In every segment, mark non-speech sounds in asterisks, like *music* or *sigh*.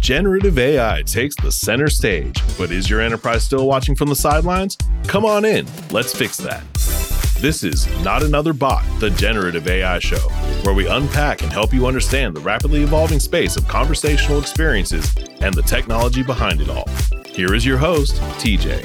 Generative AI takes the center stage, but is your enterprise still watching from the sidelines? Come on in, let's fix that. This is Not Another Bot, the Generative AI Show, where we unpack and help you understand the rapidly evolving space of conversational experiences and the technology behind it all. Here is your host, TJ.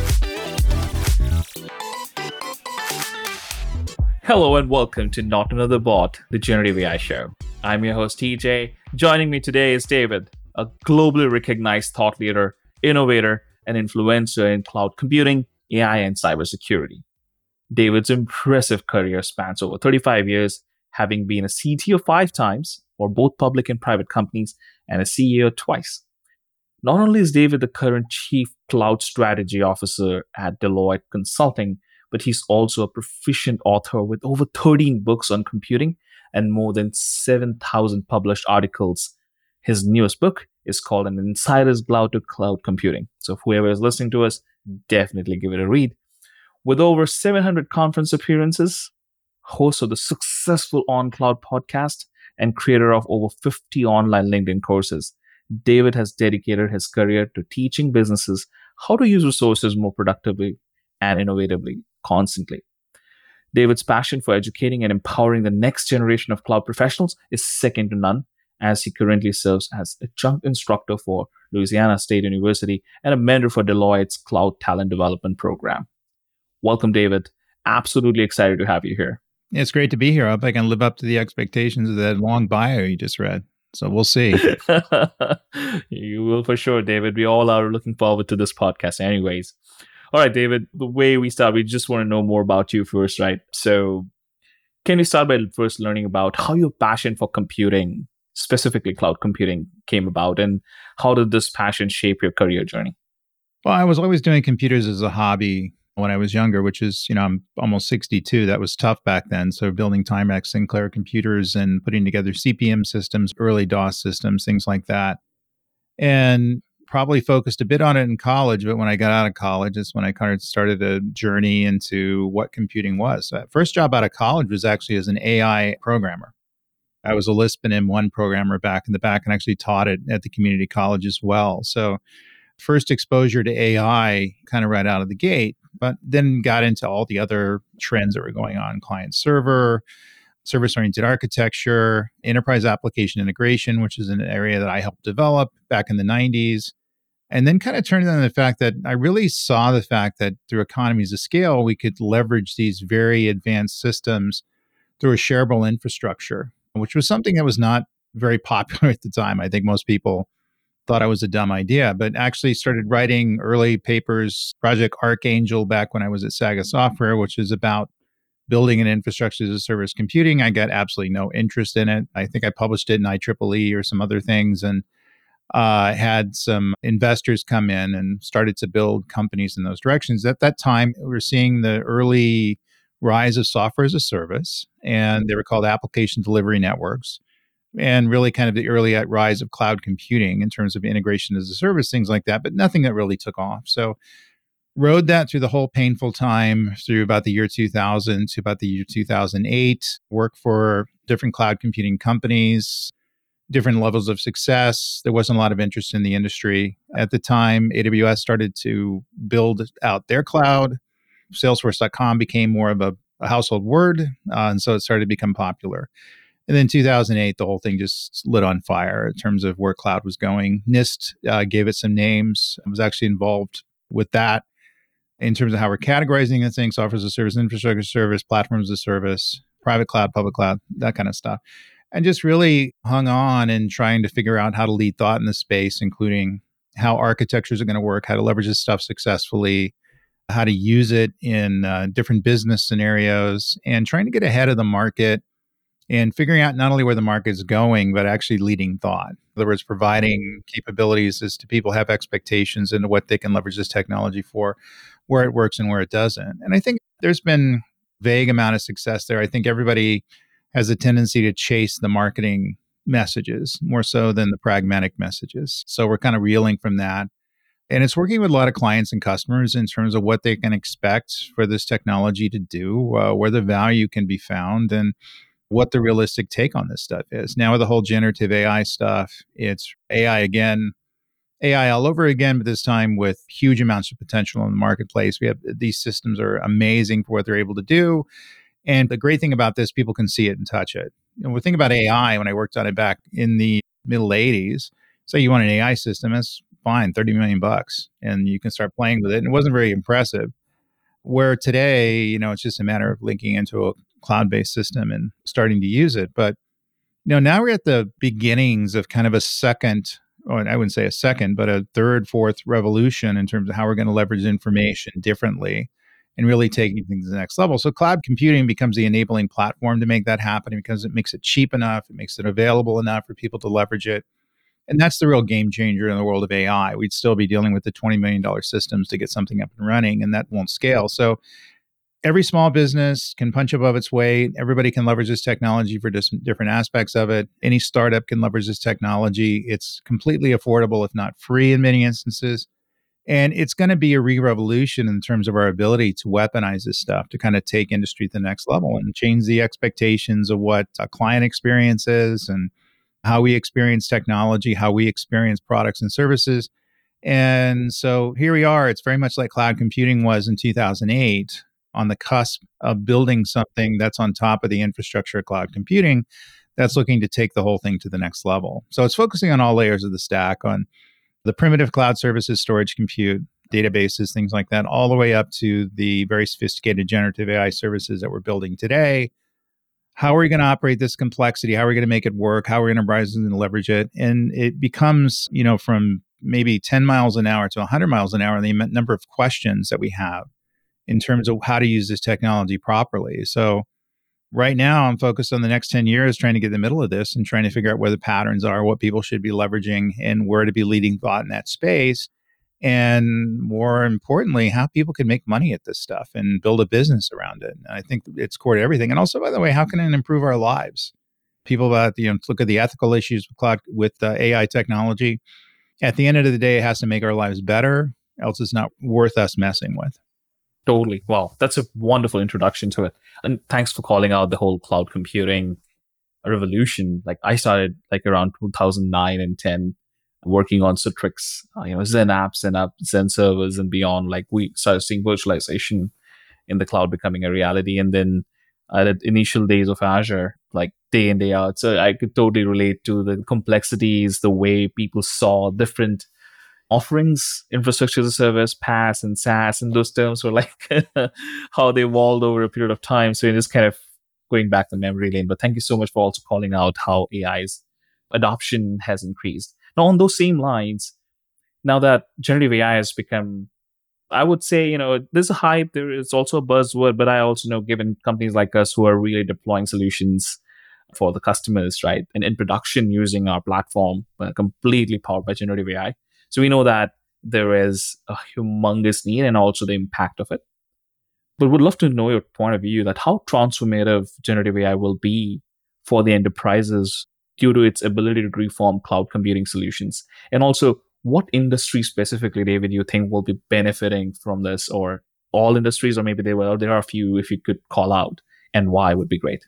Hello and welcome to Not Another Bot, the Generative AI Show. I'm your host, TJ. Joining me today is David a globally recognized thought leader, innovator, and influencer in cloud computing, AI, and cybersecurity. David's impressive career spans over 35 years, having been a CTO five times for both public and private companies and a CEO twice. Not only is David the current Chief Cloud Strategy Officer at Deloitte Consulting, but he's also a proficient author with over 13 books on computing and more than 7,000 published articles his newest book is called An Insider's Guide to Cloud Computing. So, whoever is listening to us, definitely give it a read. With over 700 conference appearances, host of the successful On Cloud podcast, and creator of over 50 online LinkedIn courses, David has dedicated his career to teaching businesses how to use resources more productively and innovatively constantly. David's passion for educating and empowering the next generation of cloud professionals is second to none, as he currently serves as a jump instructor for Louisiana State University and a mentor for Deloitte's Cloud Talent Development Program. Welcome, David. Absolutely excited to have you here. It's great to be here. I hope I can live up to the expectations of that long bio you just read. So we'll see. *laughs* you will for sure, David. We all are looking forward to this podcast, anyways. All right, David, the way we start, we just want to know more about you first, right? So, can you start by first learning about how your passion for computing specifically cloud computing came about and how did this passion shape your career journey? Well, I was always doing computers as a hobby when I was younger, which is, you know, I'm almost 62. That was tough back then. So building Timex Sinclair computers and putting together CP/M systems, early DOS systems, things like that. And probably focused a bit on it in college, but when I got out of college, is when I kind of started a journey into what computing was. So first job out of college was actually as an AI programmer. I was a Lisp and M1 programmer back in the back and actually taught it at the community college as well. So, first exposure to AI kind of right out of the gate, but then got into all the other trends that were going on client server, service oriented architecture, enterprise application integration, which is an area that I helped develop back in the 90s. And then kind of turned on the fact that I really saw the fact that through economies of scale, we could leverage these very advanced systems through a shareable infrastructure which was something that was not very *laughs* popular at the time. I think most people thought I was a dumb idea, but actually started writing early papers, Project Archangel back when I was at Saga Software, which is about building an infrastructure as a service computing. I got absolutely no interest in it. I think I published it in IEEE or some other things and uh, had some investors come in and started to build companies in those directions. At that time, we were seeing the early rise of software as a service, and they were called application delivery networks, and really kind of the early uh, rise of cloud computing in terms of integration as a service, things like that, but nothing that really took off. So, rode that through the whole painful time through about the year 2000 to about the year 2008, worked for different cloud computing companies, different levels of success. There wasn't a lot of interest in the industry. At the time, AWS started to build out their cloud. Salesforce.com became more of a, a household word, uh, and so it started to become popular. And then 2008, the whole thing just lit on fire in terms of where cloud was going. NIST uh, gave it some names. I was actually involved with that in terms of how we're categorizing the thing software as a service, infrastructure service, platforms as a service, private cloud, public cloud, that kind of stuff. And just really hung on and trying to figure out how to lead thought in the space, including how architectures are going to work, how to leverage this stuff successfully, how to use it in uh, different business scenarios, and trying to get ahead of the market and figuring out not only where the market is going, but actually leading thought. In other words, providing capabilities as to people have expectations into what they can leverage this technology for, where it works and where it doesn't. And I think there's been vague amount of success there. I think everybody has a tendency to chase the marketing messages more so than the pragmatic messages. So we're kind of reeling from that. And it's working with a lot of clients and customers in terms of what they can expect for this technology to do, uh, where the value can be found, and what the realistic take on this stuff is. Now, with the whole generative AI stuff, it's AI again AI all over again, but this time with huge amounts of potential in the marketplace. We have these systems are amazing for what they're able to do. And the great thing about this, people can see it and touch it. And we think about AI when I worked on it back in the middle 80s. Say you want an AI system, it's fine, 30 million bucks, and you can start playing with it. And it wasn't very impressive. Where today, you know, it's just a matter of linking into a cloud based system and starting to use it. But, you know, now we're at the beginnings of kind of a second or I wouldn't say a second, but a third, fourth revolution in terms of how we're going to leverage information differently and really taking things to the next level. So cloud computing becomes the enabling platform to make that happen because it makes it cheap enough, it makes it available enough for people to leverage it. And that's the real game changer in the world of AI. We'd still be dealing with the $20 million systems to get something up and running, and that won't scale. So every small business can punch above its weight. Everybody can leverage this technology for dis- different aspects of it. Any startup can leverage this technology. It's completely affordable, if not free in many instances. And it's going to be a re revolution in terms of our ability to weaponize this stuff to kind of take industry to the next level and change the expectations of what a client experience is and how we experience technology, how we experience products and services. And so here we are. It's very much like cloud computing was in 2008 on the cusp of building something that's on top of the infrastructure of cloud computing that's looking to take the whole thing to the next level. So it's focusing on all layers of the stack on the primitive cloud services, storage compute, databases, things like that, all the way up to the very sophisticated generative AI services that we're building today. How are we going to operate this complexity? How are we going to make it work? How are enterprises going to leverage it? And it becomes, you know, from maybe 10 miles an hour to 100 miles an hour, the number of questions that we have in terms of how to use this technology properly. So, right now i'm focused on the next 10 years trying to get in the middle of this and trying to figure out where the patterns are what people should be leveraging and where to be leading thought in that space and more importantly how people can make money at this stuff and build a business around it and i think it's core to everything and also by the way how can it improve our lives people about you know look at the ethical issues with cloud with uh, ai technology at the end of the day it has to make our lives better else it's not worth us messing with Totally. Wow. That's a wonderful introduction to it. And thanks for calling out the whole cloud computing revolution. Like I started like around 2009 and 10 working on Citrix, uh, you know, XenApps and app Zen servers and beyond. Like we started seeing virtualization in the cloud becoming a reality. And then at the initial days of Azure, like day in, day out. So I could totally relate to the complexities, the way people saw different offerings, infrastructure as a service, PaaS and SaaS, and those terms were *laughs* like *laughs* how they evolved over a period of time. So it is kind of going back the memory lane. But thank you so much for also calling out how AI's adoption has increased. Now, on those same lines, now that generative AI has become, I would say, you know, there's a hype, there is also a buzzword, but I also know given companies like us who are really deploying solutions for the customers, right, and in production using our platform, uh, completely powered by generative AI, so we know that there is a humongous need and also the impact of it. But would love to know your point of view that how transformative generative AI will be for the enterprises due to its ability to reform cloud computing solutions. And also, what industry specifically, David, you think will be benefiting from this, or all industries, or maybe there were there are a few if you could call out, and why would be great.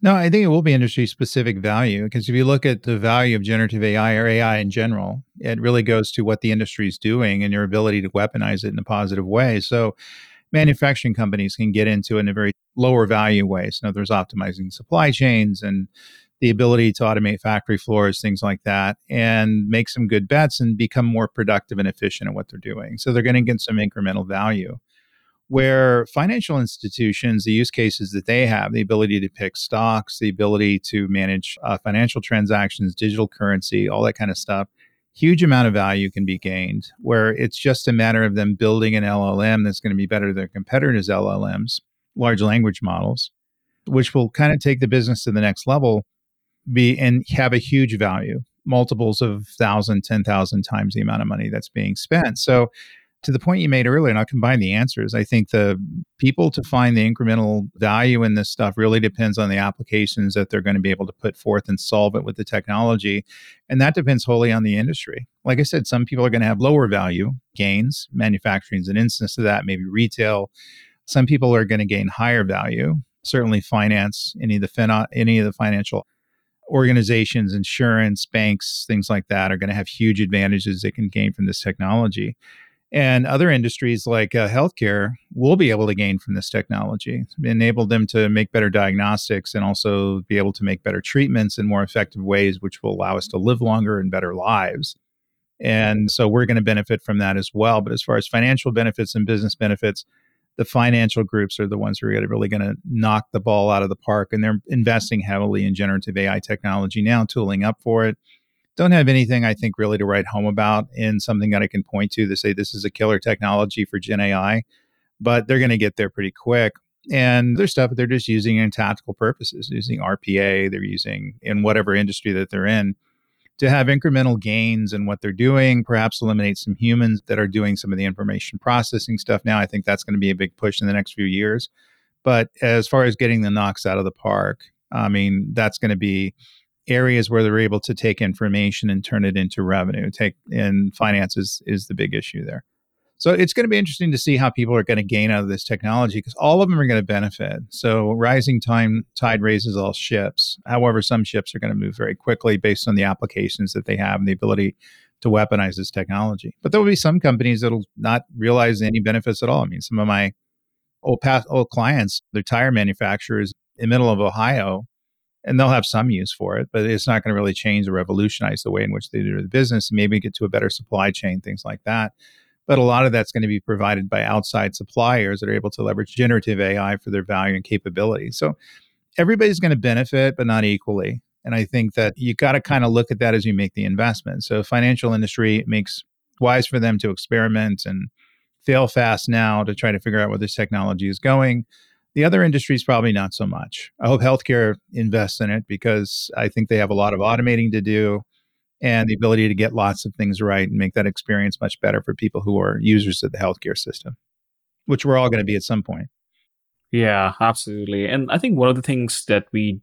No, I think it will be industry specific value because if you look at the value of generative AI or AI in general, it really goes to what the industry is doing and your ability to weaponize it in a positive way. So, manufacturing companies can get into it in a very lower value way. So, there's optimizing supply chains and the ability to automate factory floors, things like that, and make some good bets and become more productive and efficient at what they're doing. So, they're going to get some incremental value where financial institutions, the use cases that they have, the ability to pick stocks, the ability to manage uh, financial transactions, digital currency, all that kind of stuff, huge amount of value can be gained. Where it's just a matter of them building an LLM that's going to be better than their competitors' LLMs, large language models, which will kind of take the business to the next level, be and have a huge value, multiples of thousand, ten thousand times the amount of money that's being spent. So to the point you made earlier, and I'll combine the answers. I think the people to find the incremental value in this stuff really depends on the applications that they're going to be able to put forth and solve it with the technology. And that depends wholly on the industry. Like I said, some people are going to have lower value gains. Manufacturing is an instance of that, maybe retail. Some people are going to gain higher value. Certainly finance, any of the fin- any of the financial organizations, insurance, banks, things like that are going to have huge advantages they can gain from this technology. And other industries like uh, healthcare will be able to gain from this technology, enable them to make better diagnostics and also be able to make better treatments in more effective ways, which will allow us to live longer and better lives. And so we're going to benefit from that as well. But as far as financial benefits and business benefits, the financial groups are the ones who are really going to knock the ball out of the park. And they're investing heavily in generative AI technology now, tooling up for it don't have anything I think really to write home about in something that I can point to to say this is a killer technology for Gen AI, but they're going to get there pretty quick. And there's stuff that they're just using in tactical purposes, using RPA, they're using in whatever industry that they're in to have incremental gains in what they're doing, perhaps eliminate some humans that are doing some of the information processing stuff now. I think that's going to be a big push in the next few years. But as far as getting the knocks out of the park, I mean, that's going to be areas where they're able to take information and turn it into revenue. Take in finances is the big issue there. So it's going to be interesting to see how people are going to gain out of this technology because all of them are going to benefit. So rising time tide raises all ships. However, some ships are going to move very quickly based on the applications that they have and the ability to weaponize this technology. But there will be some companies that'll not realize any benefits at all. I mean, some of my old past old clients, they're tire manufacturers in the middle of Ohio and they'll have some use for it, but it's not going to really change or revolutionize the way in which they do the business and maybe get to a better supply chain, things like that. But a lot of that's going to be provided by outside suppliers that are able to leverage generative AI for their value and capability. So everybody's going to benefit, but not equally. And I think that you got to kind of look at that as you make the investment. So financial industry makes wise for them to experiment and fail fast now to try to figure out where this technology is going the other industries, probably not so much. I hope healthcare invests in it because I think they have a lot of automating to do and the ability to get lots of things right and make that experience much better for people who are users of the healthcare system, which we're all going to be at some point. Yeah, absolutely. And I think one of the things that we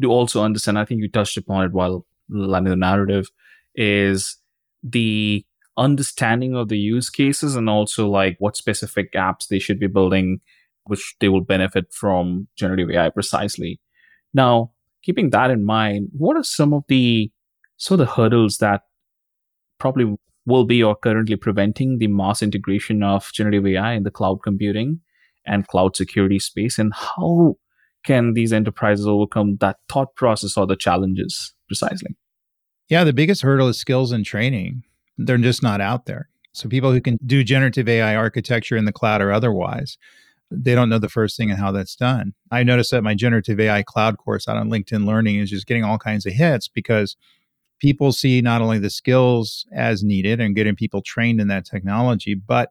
do also understand, I think you touched upon it while landing the narrative, is the understanding of the use cases and also like what specific apps they should be building which they will benefit from generative AI precisely. Now, keeping that in mind, what are some of the sort the hurdles that probably will be or currently preventing the mass integration of generative AI in the cloud computing and cloud security space? And how can these enterprises overcome that thought process or the challenges precisely? Yeah, the biggest hurdle is skills and training. They're just not out there. So people who can do generative AI architecture in the cloud or otherwise, they don't know the first thing and how that's done. I noticed that my generative AI cloud course out on LinkedIn Learning is just getting all kinds of hits because people see not only the skills as needed and getting people trained in that technology, but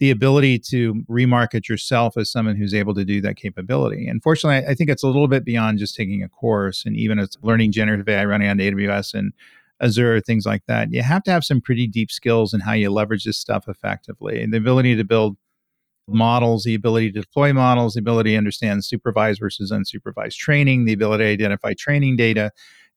the ability to remarket yourself as someone who's able to do that capability. Unfortunately, I think it's a little bit beyond just taking a course and even as learning generative AI running on AWS and Azure, things like that. You have to have some pretty deep skills in how you leverage this stuff effectively and the ability to build models, the ability to deploy models, the ability to understand supervised versus unsupervised training, the ability to identify training data,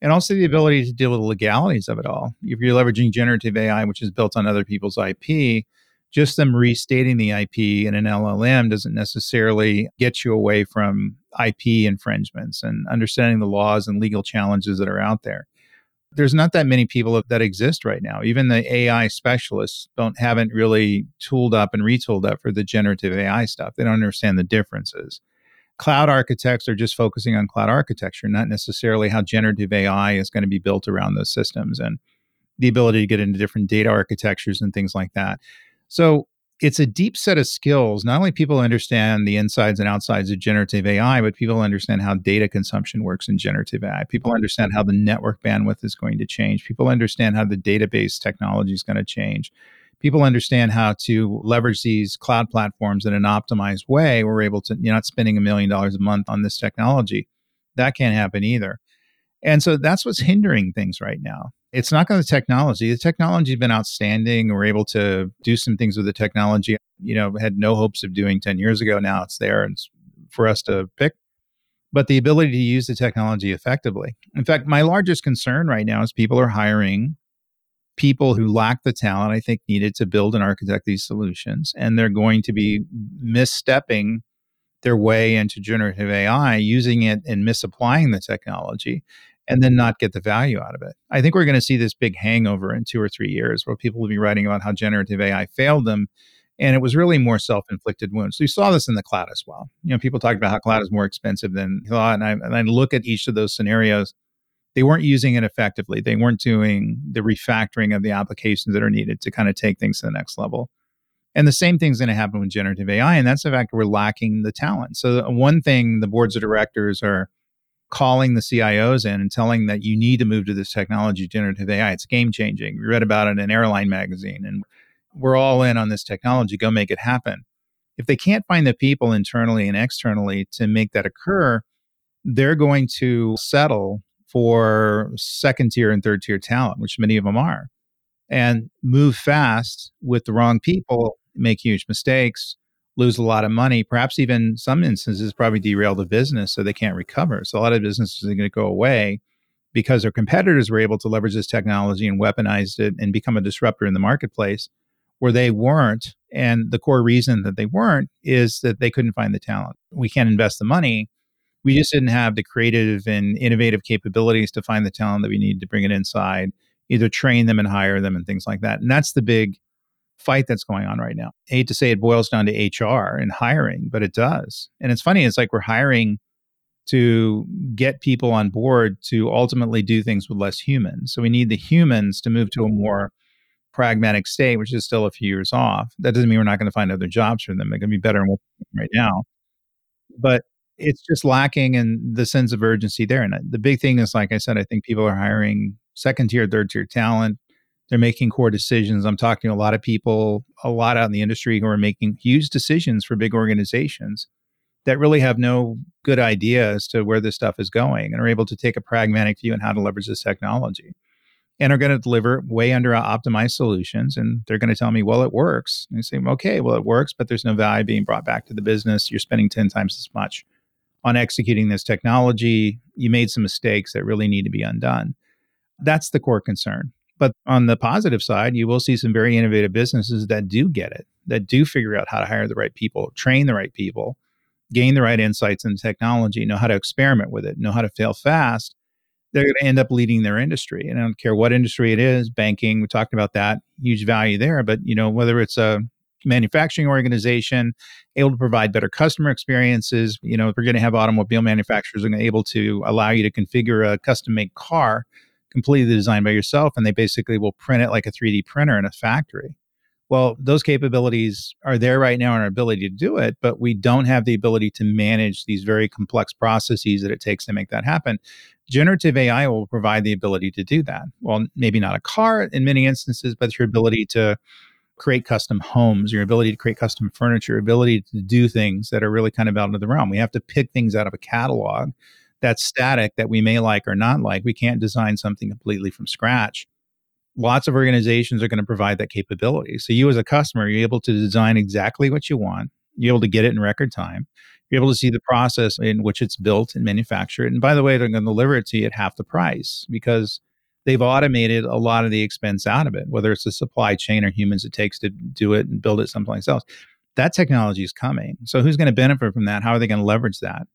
and also the ability to deal with the legalities of it all. If you're leveraging generative AI, which is built on other people's IP, just them restating the IP in an LLM doesn't necessarily get you away from IP infringements and understanding the laws and legal challenges that are out there there's not that many people that exist right now. Even the AI specialists don't haven't really tooled up and retooled up for the generative AI stuff. They don't understand the differences. Cloud architects are just focusing on cloud architecture, not necessarily how generative AI is going to be built around those systems and the ability to get into different data architectures and things like that. So it's a deep set of skills. Not only people understand the insides and outsides of generative AI, but people understand how data consumption works in generative AI. People understand how the network bandwidth is going to change. People understand how the database technology is going to change. People understand how to leverage these cloud platforms in an optimized way. We're able to, you're not spending a million dollars a month on this technology. That can't happen either. And so that's what's hindering things right now. It's not going to the technology. The technology has been outstanding. We're able to do some things with the technology, you know, had no hopes of doing 10 years ago. Now it's there and it's for us to pick. But the ability to use the technology effectively. In fact, my largest concern right now is people are hiring people who lack the talent I think needed to build and architect these solutions. And they're going to be misstepping their way into generative AI, using it and misapplying the technology and then not get the value out of it. I think we're going to see this big hangover in two or three years where people will be writing about how generative AI failed them. And it was really more self inflicted wounds. We saw this in the cloud as well. You know, people talk about how cloud is more expensive than thought. And I, and I look at each of those scenarios. They weren't using it effectively. They weren't doing the refactoring of the applications that are needed to kind of take things to the next level. And the same thing's going to happen with generative AI. And that's the fact that we're lacking the talent. So, uh, one thing the boards of directors are calling the CIOs in and telling that you need to move to this technology, generative AI. It's game changing. We read about it in airline magazine, and we're all in on this technology. Go make it happen. If they can't find the people internally and externally to make that occur, they're going to settle for second tier and third tier talent, which many of them are, and move fast with the wrong people, make huge mistakes, lose a lot of money, perhaps even some instances probably derail the business so they can't recover. So a lot of businesses are going to go away because their competitors were able to leverage this technology and weaponize it and become a disruptor in the marketplace where they weren't. And the core reason that they weren't is that they couldn't find the talent. We can't invest the money. We just didn't have the creative and innovative capabilities to find the talent that we needed to bring it inside, either train them and hire them and things like that. And that's the big fight that's going on right now. I hate to say it boils down to HR and hiring, but it does. And it's funny, it's like we're hiring to get people on board to ultimately do things with less humans. So we need the humans to move to a mm-hmm. more pragmatic state, which is still a few years off. That doesn't mean we're not going to find other jobs for them. They're going to be better than what right now. But it's just lacking in the sense of urgency there. And uh, the big thing is, like I said, I think people are hiring second tier, third tier talent they're making core decisions. I'm talking to a lot of people, a lot out in the industry who are making huge decisions for big organizations that really have no good idea as to where this stuff is going and are able to take a pragmatic view on how to leverage this technology and are going to deliver way under uh, optimized solutions. And they're going to tell me, well, it works. And I say, okay, well, it works, but there's no value being brought back to the business. You're spending 10 times as much on executing this technology. You made some mistakes that really need to be undone. That's the core concern. But on the positive side, you will see some very innovative businesses that do get it, that do figure out how to hire the right people, train the right people, gain the right insights and technology, know how to experiment with it, know how to fail fast. They're going to end up leading their industry. And I don't care what industry it is, banking, we talked about that, huge value there. But, you know, whether it's a manufacturing organization able to provide better customer experiences, you know, we're going to have automobile manufacturers are able to allow you to configure a custom made car completely designed by yourself and they basically will print it like a 3D printer in a factory. Well, those capabilities are there right now in our ability to do it, but we don't have the ability to manage these very complex processes that it takes to make that happen. Generative AI will provide the ability to do that. Well, maybe not a car in many instances, but your ability to create custom homes, your ability to create custom furniture, ability to do things that are really kind of out of the realm. We have to pick things out of a catalog that's static that we may like or not like. We can't design something completely from scratch. Lots of organizations are going to provide that capability. So you as a customer, you're able to design exactly what you want. You're able to get it in record time. You're able to see the process in which it's built and manufactured. And by the way, they're going to deliver it to you at half the price because they've automated a lot of the expense out of it, whether it's the supply chain or humans it takes to do it and build it someplace else. That technology is coming. So who's going to benefit from that? How are they going to leverage that?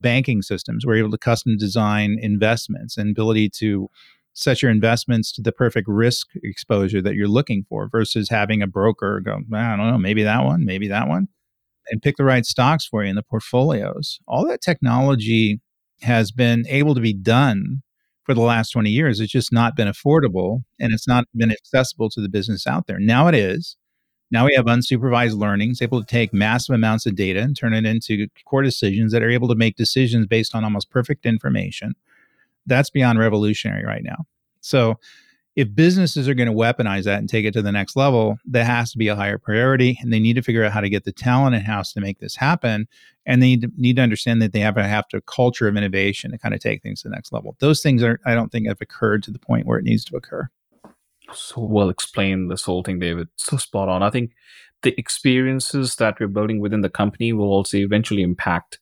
banking systems. We're able to custom design investments and ability to set your investments to the perfect risk exposure that you're looking for versus having a broker go, ah, I don't know, maybe that one, maybe that one, and pick the right stocks for you in the portfolios. All that technology has been able to be done for the last 20 years. It's just not been affordable and it's not been accessible to the business out there. Now it is. Now we have unsupervised learning, learnings, able to take massive amounts of data and turn it into core decisions that are able to make decisions based on almost perfect information. That's beyond revolutionary right now. So, if businesses are going to weaponize that and take it to the next level, that has to be a higher priority. And they need to figure out how to get the talent in house to make this happen. And they need to, understand that they have to have to culture of innovation to kind of take things to the next level. Those things are, I don't think, have occurred to the point where it needs to occur so well explained this whole thing, David. So spot on. I think the experiences that we're building within the company will also eventually impact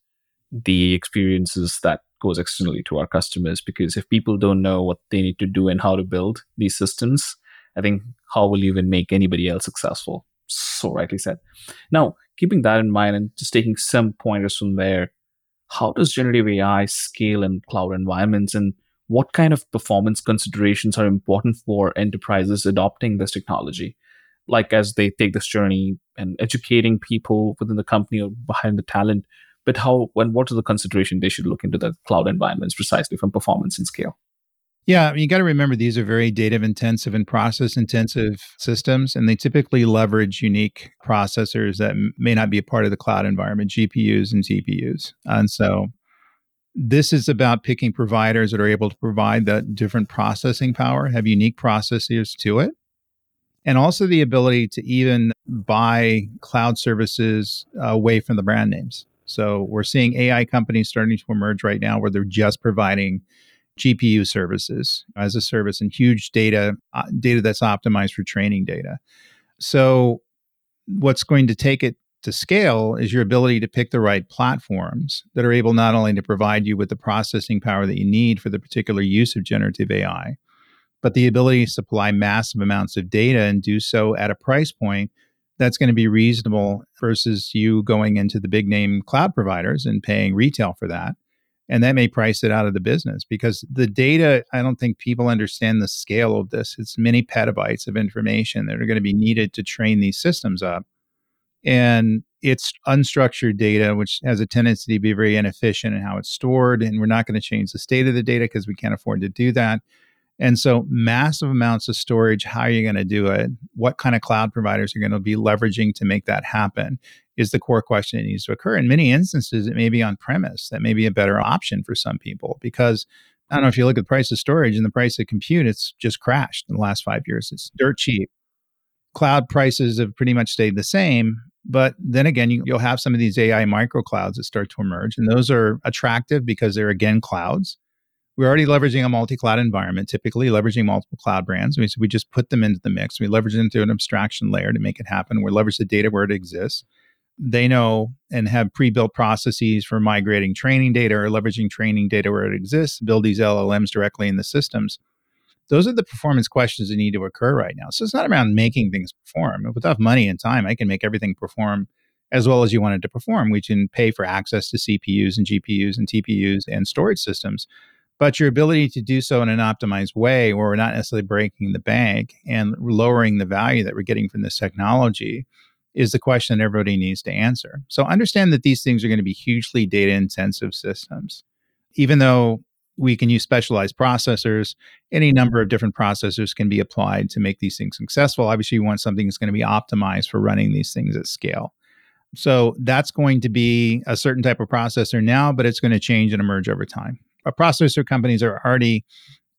the experiences that goes externally to our customers because if people don't know what they need to do and how to build these systems i think how will you even make anybody else successful so rightly said now keeping that in mind and just taking some pointers from there how does generative ai scale in cloud environments and what kind of performance considerations are important for enterprises adopting this technology? Like as they take this journey and educating people within the company or behind the talent, but how and what are the consideration they should look into the cloud environments precisely from performance and scale? Yeah, you got to remember these are very data intensive and process intensive systems, and they typically leverage unique processors that may not be a part of the cloud environment, GPUs and TPUs. And so this is about picking providers that are able to provide that different processing power, have unique processors to it, and also the ability to even buy cloud services away from the brand names. So we're seeing AI companies starting to emerge right now where they're just providing GPU services as a service and huge data uh, data that's optimized for training data. So what's going to take it to scale is your ability to pick the right platforms that are able not only to provide you with the processing power that you need for the particular use of generative AI, but the ability to supply massive amounts of data and do so at a price point that's going to be reasonable versus you going into the big name cloud providers and paying retail for that. And that may price it out of the business because the data, I don't think people understand the scale of this. It's many petabytes of information that are going to be needed to train these systems up and it's unstructured data, which has a tendency to be very inefficient in how it's stored. And we're not going to change the state of the data because we can't afford to do that. And so, massive amounts of storage, how are you going to do it? What kind of cloud providers are going to be leveraging to make that happen? Is the core question that needs to occur. In many instances, it may be on premise. That may be a better option for some people because I don't know if you look at the price of storage and the price of compute, it's just crashed in the last five years. It's dirt cheap. Cloud prices have pretty much stayed the same, but then again, you, will have some of these AI micro clouds that start to emerge, and those are attractive because they're again clouds. We're already leveraging a multi cloud environment, typically leveraging multiple cloud brands. We, so we just put them into the mix. We leverage them through an abstraction layer to make it happen. We leverage the data where it exists. They know and have pre built processes for migrating training data or leveraging training data where it exists, build these LLMs directly in the systems those are the performance questions that need to occur right now. So it's not around making things perform. With enough money and time, I can make everything perform as well as you want it to perform. We can pay for access to CPUs and GPUs and TPUs and storage systems. But your ability to do so in an optimized way where we're not necessarily breaking the bank and lowering the value that we're getting from this technology is the question that everybody needs to answer. So understand that these things are going to be hugely data intensive systems. Even though we can use specialized processors. Any number of different processors can be applied to make these things successful. Obviously, you want something that's going to be optimized for running these things at scale. So that's going to be a certain type of processor now, but it's going to change and emerge over time. Our processor companies are already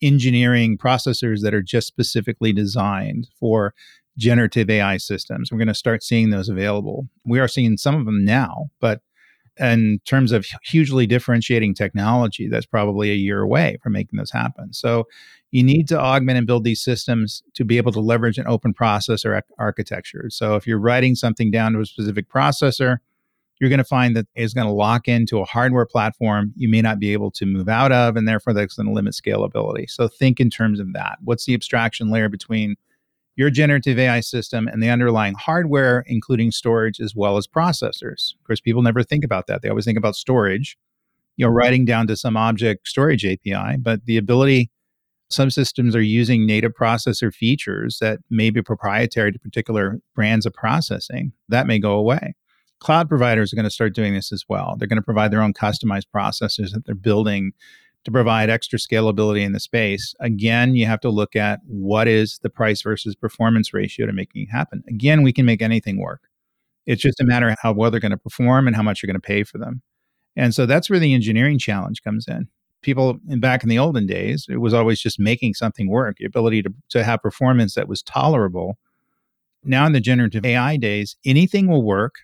engineering processors that are just specifically designed for generative AI systems. We're going to start seeing those available. We are seeing some of them now, but in terms of hugely differentiating technology that's probably a year away from making those happen so you need to augment and build these systems to be able to leverage an open processor architecture so if you're writing something down to a specific processor you're going to find that it's going to lock into a hardware platform you may not be able to move out of and therefore that's going to limit scalability so think in terms of that what's the abstraction layer between your generative AI system and the underlying hardware, including storage as well as processors. Of course, people never think about that. They always think about storage, you know, writing down to some object storage API, but the ability some systems are using native processor features that may be proprietary to particular brands of processing. That may go away. Cloud providers are going to start doing this as well. They're going to provide their own customized processors that they're building to provide extra scalability in the space. Again, you have to look at what is the price versus performance ratio to making it happen. Again, we can make anything work. It's just a matter of how well they're going to perform and how much you're going to pay for them. And so that's where the engineering challenge comes in. People in, back in the olden days, it was always just making something work, the ability to, to have performance that was tolerable. Now in the generative AI days, anything will work.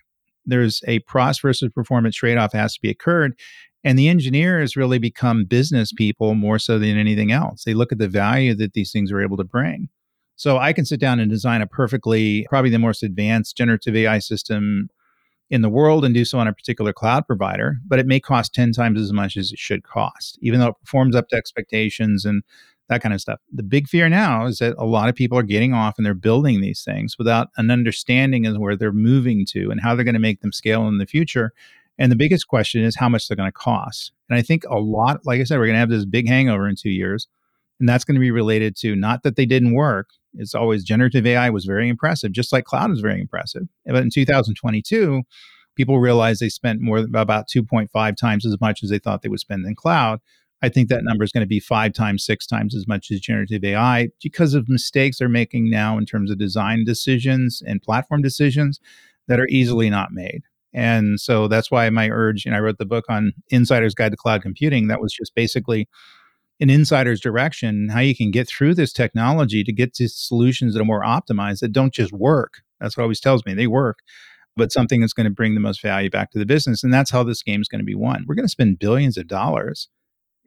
There's a pros versus performance trade off has to be occurred. And the engineers really become business people more so than anything else. They look at the value that these things are able to bring. So I can sit down and design a perfectly, probably the most advanced generative AI system in the world and do so on a particular cloud provider, but it may cost 10 times as much as it should cost, even though it performs up to expectations and that kind of stuff. The big fear now is that a lot of people are getting off and they're building these things without an understanding of where they're moving to and how they're going to make them scale in the future And the biggest question is how much they're going to cost. And I think a lot, like I said, we're going to have this big hangover in two years. And that's going to be related to not that they didn't work. It's always generative AI was very impressive, just like cloud was very impressive. But in 2022, people realized they spent more about 2.5 times as much as they thought they would spend in cloud. I think that number is going to be five times, six times as much as generative AI because of mistakes they're making now in terms of design decisions and platform decisions that are easily not made. And so that's why my urge, and I wrote the book on Insider's Guide to Cloud Computing. That was just basically an insider's direction, how you can get through this technology to get to solutions that are more optimized that don't just work. That's what always tells me they work, but something that's going to bring the most value back to the business. And that's how this game is going to be won. We're going to spend billions of dollars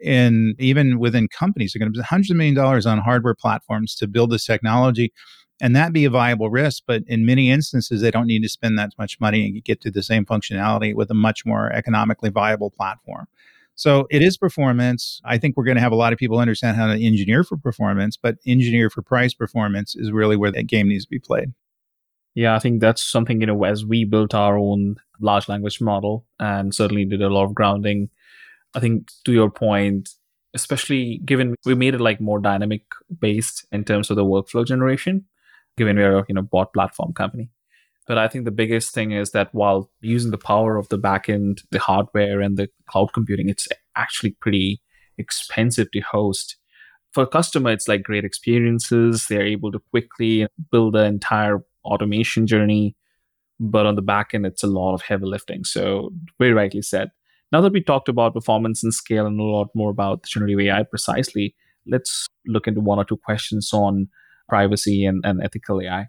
and even within companies, they're going to spend hundreds of million dollars on hardware platforms to build this technology and that be a viable risk. But in many instances, they don't need to spend that much money and get to the same functionality with a much more economically viable platform. So it is performance. I think we're going to have a lot of people understand how to engineer for performance, but engineer for price performance is really where that game needs to be played. Yeah, I think that's something, you know, as we built our own large language model and certainly did a lot of grounding. I think to your point, especially given we made it like more dynamic based in terms of the workflow generation given we're you know bot platform company. But I think the biggest thing is that while using the power of the backend, the hardware, and the cloud computing, it's actually pretty expensive to host. For a customer, it's like great experiences. They're able to quickly build the entire automation journey. But on the back end, it's a lot of heavy lifting. So, very rightly said. Now that we talked about performance and scale and a lot more about generative AI precisely, let's look into one or two questions on privacy and, and ethical AI.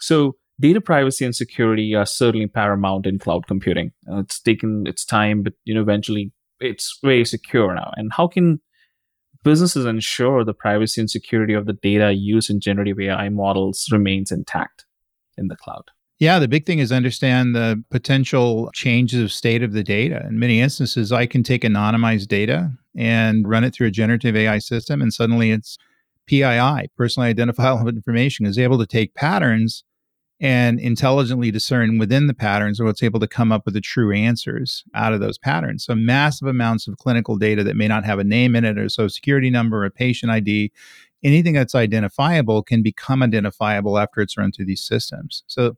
So, data privacy and security are certainly paramount in cloud computing. Uh, it's taken its time, but you know, eventually it's very secure now. And how can businesses ensure the privacy and security of the data used in generative AI models remains intact in the cloud? Yeah, the big thing is understand the potential changes of state of the data. In many instances, I can take anonymized data and run it through a generative AI system, and suddenly it's PII, personally identifiable *laughs* information, is able to take patterns and intelligently discern within the patterns or what's able to come up with the true answers out of those patterns. So massive amounts of clinical data that may not have a name in it or a social security number or a patient ID, anything that's identifiable can become identifiable after it's run through these systems. So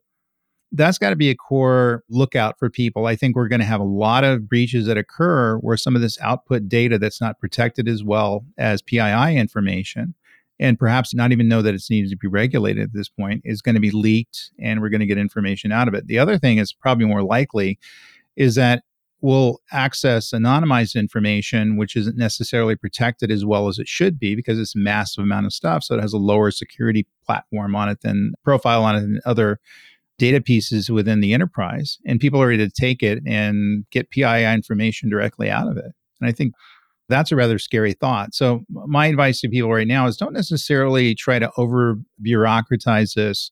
that's got to be a core lookout for people. I think we're going to have a lot of breaches that occur where some of this output data that's not protected as well as PII information and perhaps not even know that it's needed to be regulated at this point is going to be leaked and we're going to get information out of it. The other thing is probably more likely is that we'll access anonymized information, which isn't necessarily protected as well as it should be because it's a massive amount of stuff. So it has a lower security platform on it than profile on it than other data pieces within the enterprise. And people are ready to take it and get PII information directly out of it. And I think that's a rather scary thought. So, my advice to people right now is don't necessarily try to over bureaucratize this,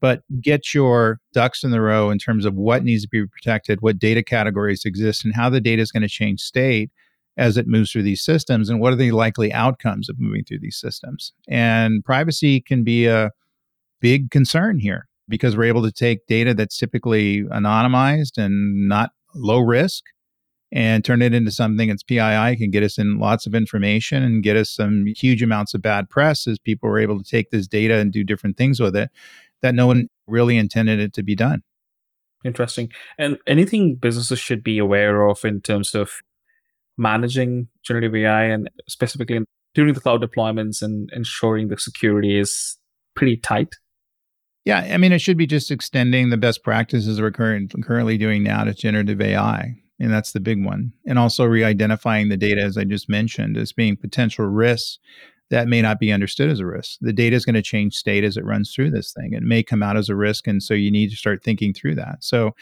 but get your ducks in the row in terms of what needs to be protected, what data categories exist, and how the data is going to change state as it moves through these systems, and what are the likely outcomes of moving through these systems. And privacy can be a big concern here because we're able to take data that's typically anonymized and not low risk and turn it into something that's PII can get us in lots of information and get us some huge amounts of bad press as people are able to take this data and do different things with it that no one really intended it to be done. Interesting. And anything businesses should be aware of in terms of managing generative AI and specifically during the cloud deployments and ensuring the security is pretty tight? Yeah, I mean, it should be just extending the best practices we're current, currently doing now to generative AI. And that's the big one. And also re identifying the data, as I just mentioned, as being potential risks that may not be understood as a risk. The data is going to change state as it runs through this thing. It may come out as a risk. And so you need to start thinking through that. So,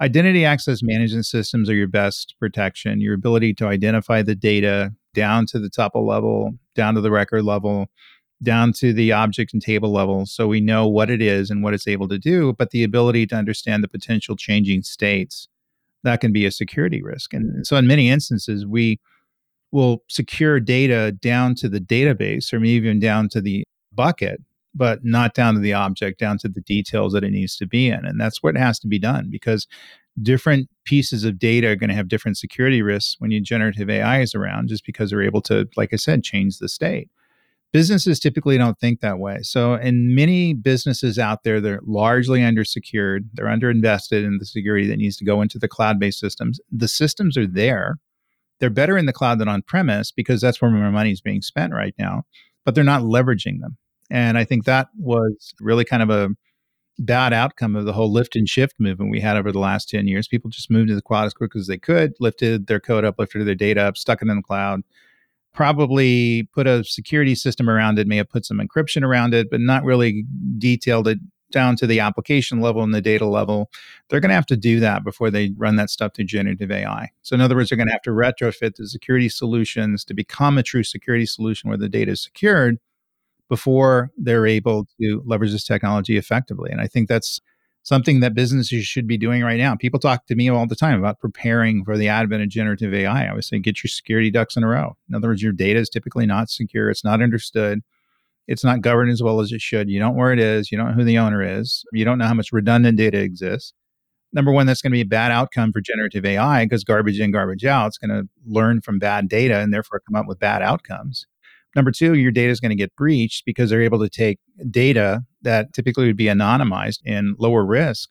identity access management systems are your best protection. Your ability to identify the data down to the tuple level, down to the record level, down to the object and table level. So we know what it is and what it's able to do, but the ability to understand the potential changing states that can be a security risk. And so, in many instances, we will secure data down to the database or maybe even down to the bucket but not down to the object, down to the details that it needs to be in. And that's what has to be done because different pieces of data are going to have different security risks when you generative AI is around, just because they're able to, like I said, change the state. Businesses typically don't think that way. So, in many businesses out there, they're largely undersecured. They're underinvested in the security that needs to go into the cloud based systems. The systems are there. They're better in the cloud than on premise because that's where my money is being spent right now, but they're not leveraging them. And I think that was really kind of a bad outcome of the whole lift and shift movement we had over the last 10 years. People just moved to the cloud as quick as they could, lifted their code up, lifted their data up, stuck it in the cloud, probably put a security system around it, may have put some encryption around it, but not really detailed it down to the application level and the data level. They're going to have to do that before they run that stuff through generative AI. So, in other words, they're going to have to retrofit the security solutions to become a true security solution where the data is secured before they're able to leverage this technology effectively. And I think that's something that businesses should be doing right now. People talk to me all the time about preparing for the advent of generative AI. I always say get your security ducks in a row. In other words, your data is typically not secure, it's not understood, it's not governed as well as it should. You don't know where it is, you don't know who the owner is, you don't know how much redundant data exists. Number one, that's going to be a bad outcome for generative AI because garbage in, garbage out. It's going to learn from bad data and therefore come up with bad outcomes. Number two, your data is going to get breached because they're able to take data that typically would be anonymized and lower risk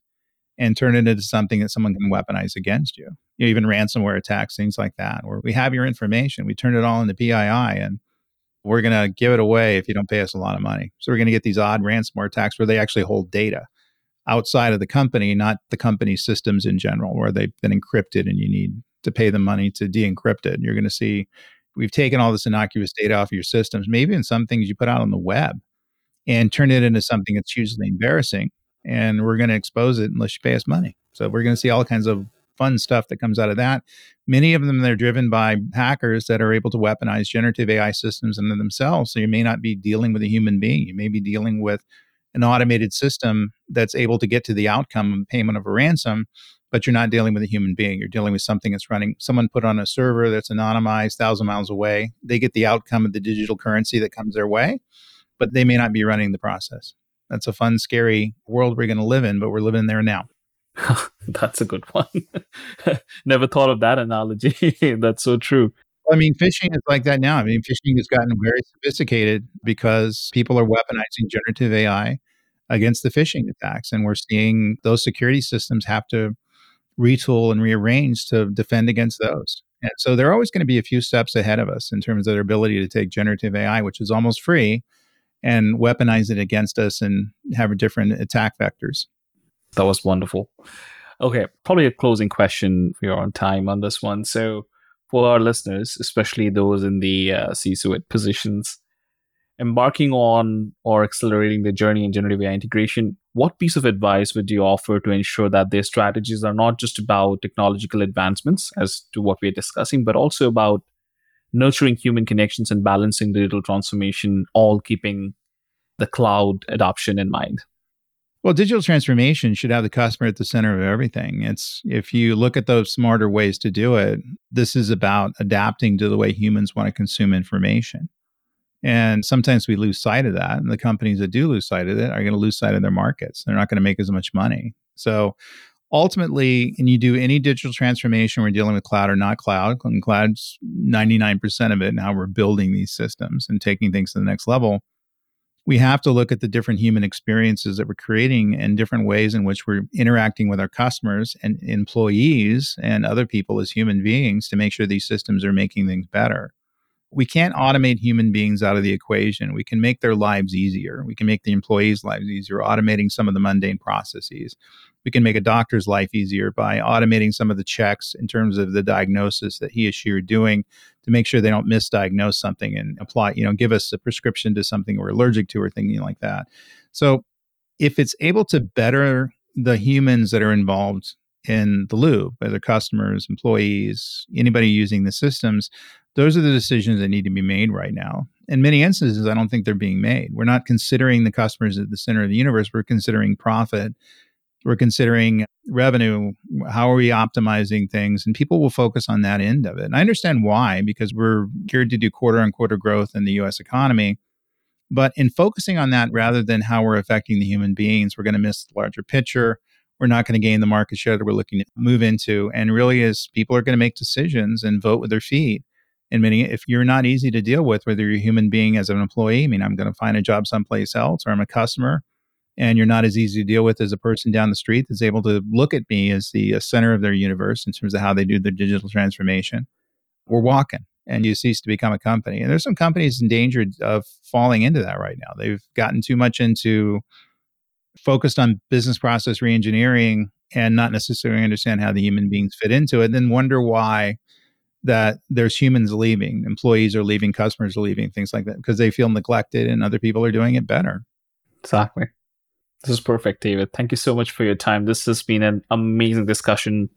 and turn it into something that someone can weaponize against you. you know, even ransomware attacks, things like that, where we have your information, we turn it all into PII, and we're going to give it away if you don't pay us a lot of money. So we're going to get these odd ransomware attacks where they actually hold data outside of the company, not the company's systems in general, where they've been encrypted and you need to pay them money to de encrypt it. And you're going to see we've taken all this innocuous data off of your systems, maybe in some things you put out on the web and turn it into something that's hugely embarrassing. And we're going to expose it unless you pay us money. So we're going to see all kinds of fun stuff that comes out of that. Many of them they're driven by hackers that are able to weaponize generative AI systems into themselves. So you may not be dealing with a human being. You may be dealing with an automated system that's able to get to the outcome of payment of a ransom but you're not dealing with a human being. You're dealing with something that's running, someone put on a server that's anonymized, thousand miles away. They get the outcome of the digital currency that comes their way, but they may not be running the process. That's a fun, scary world we're going to live in, but we're living there now. *laughs* that's a good one. *laughs* Never thought of that analogy. *laughs* that's so true. I mean, phishing is like that now. I mean, phishing has gotten very sophisticated because people are weaponizing generative AI against the phishing attacks. And we're seeing those security systems have to retool and rearrange to defend against those. And so they're always going to be a few steps ahead of us in terms of their ability to take generative AI, which is almost free, and weaponize it against us and have different attack vectors. That was wonderful. Okay, probably a closing question for your time on this one. So, for our listeners, especially those in the uh, C-suite positions, embarking on or accelerating the journey in generative AI integration, what piece of advice would you offer to ensure that their strategies are not just about technological advancements, as to what we're discussing, but also about nurturing human connections and balancing digital transformation, all keeping the cloud adoption in mind? Well, digital transformation should have the customer at the center of everything. It's if you look at those smarter ways to do it, this is about adapting to the way humans want to consume information. And sometimes we lose sight of that. And the companies that do lose sight of it are going to lose sight of their markets. They're not going to make as much money. So ultimately, and you do any digital transformation, we're dealing with cloud or not cloud, and cloud's 99% of it. Now we're building these systems and taking things to the next level. We have to look at the different human experiences that we're creating and different ways in which we're interacting with our customers and employees and other people as human beings to make sure these systems are making things better we can't automate human beings out of the equation. We can make their lives easier. We can make the employees' lives easier, automating some of the mundane processes. We can make a doctor's life easier by automating some of the checks in terms of the diagnosis that he or she are doing to make sure they don't misdiagnose something and apply, you know, give us a prescription to something we're allergic to or thinking like that. So if it's able to better the humans that are involved in the loop, whether customers, employees, anybody using the systems, those are the decisions that need to be made right now. In many instances, I don't think they're being made. We're not considering the customers at the center of the universe. We're considering profit. We're considering revenue. How are we optimizing things? And people will focus on that end of it. And I understand why, because we're geared to do quarter on quarter growth in the US economy. But in focusing on that rather than how we're affecting the human beings, we're going to miss the larger picture. We're not going to gain the market share that we're looking to move into. And really, is people are going to make decisions and vote with their feet. Many, if you're not easy to deal with, whether you're a human being as an employee, I mean, I'm going to find a job someplace else, or I'm a customer, and you're not as easy to deal with as a person down the street that's able to look at me as the uh, center of their universe in terms of how they do their digital transformation. We're walking and you cease to become a company. And there's some companies endangered of falling into that right now. They've gotten too much into focused on business process reengineering and not necessarily understand how the human beings fit into it, and then wonder why that there's humans leaving, employees are leaving, customers are leaving, things like that, because they feel neglected and other people are doing it better. Exactly. This is perfect, David. Thank you so much for your time. This has been an amazing discussion.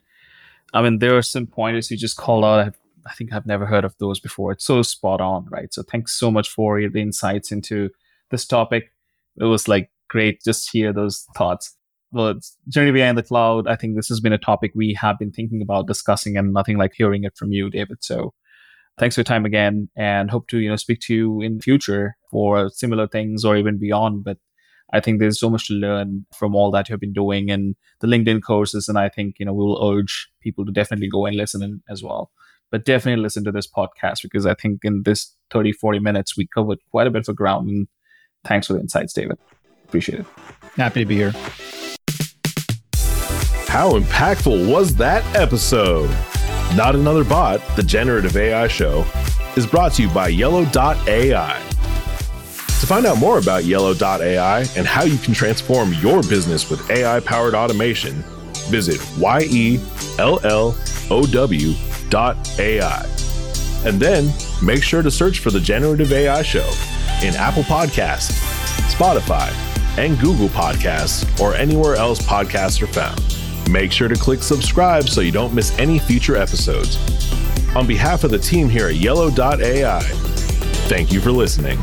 I mean, there are some pointers you just called out. I've I think I've never heard of those before. It's so spot on, right? So thanks so much for the insights into this topic. It was like great just hear those thoughts. Well, it's generative AI in the cloud. I think this has been a topic we have been thinking about discussing, and nothing like hearing it from you, David. So thanks for your time again, and hope to you know speak to you in the future for similar things or even beyond. But I think there's so much to learn from all that you've been doing and the LinkedIn courses, and I think you know we will urge people to definitely go and listen as well but definitely listen to this podcast because I think in this 30, 40 minutes, we covered quite a bit of ground. And thanks for the insights, David. Appreciate it. Happy to be here. How impactful was that episode? Not Another Bot, the generative AI show, is brought to you by Yellow.ai. To find out more about Yellow.ai and how you can transform your business with AI powered automation, visit Y E L L O W AI. And then make sure to search for the Generative AI Show in Apple Podcasts, Spotify, and Google Podcasts, or anywhere else podcasts are found. Make sure to click subscribe so you don't miss any future episodes. On behalf of the team here at Yellow.ai, thank you for listening.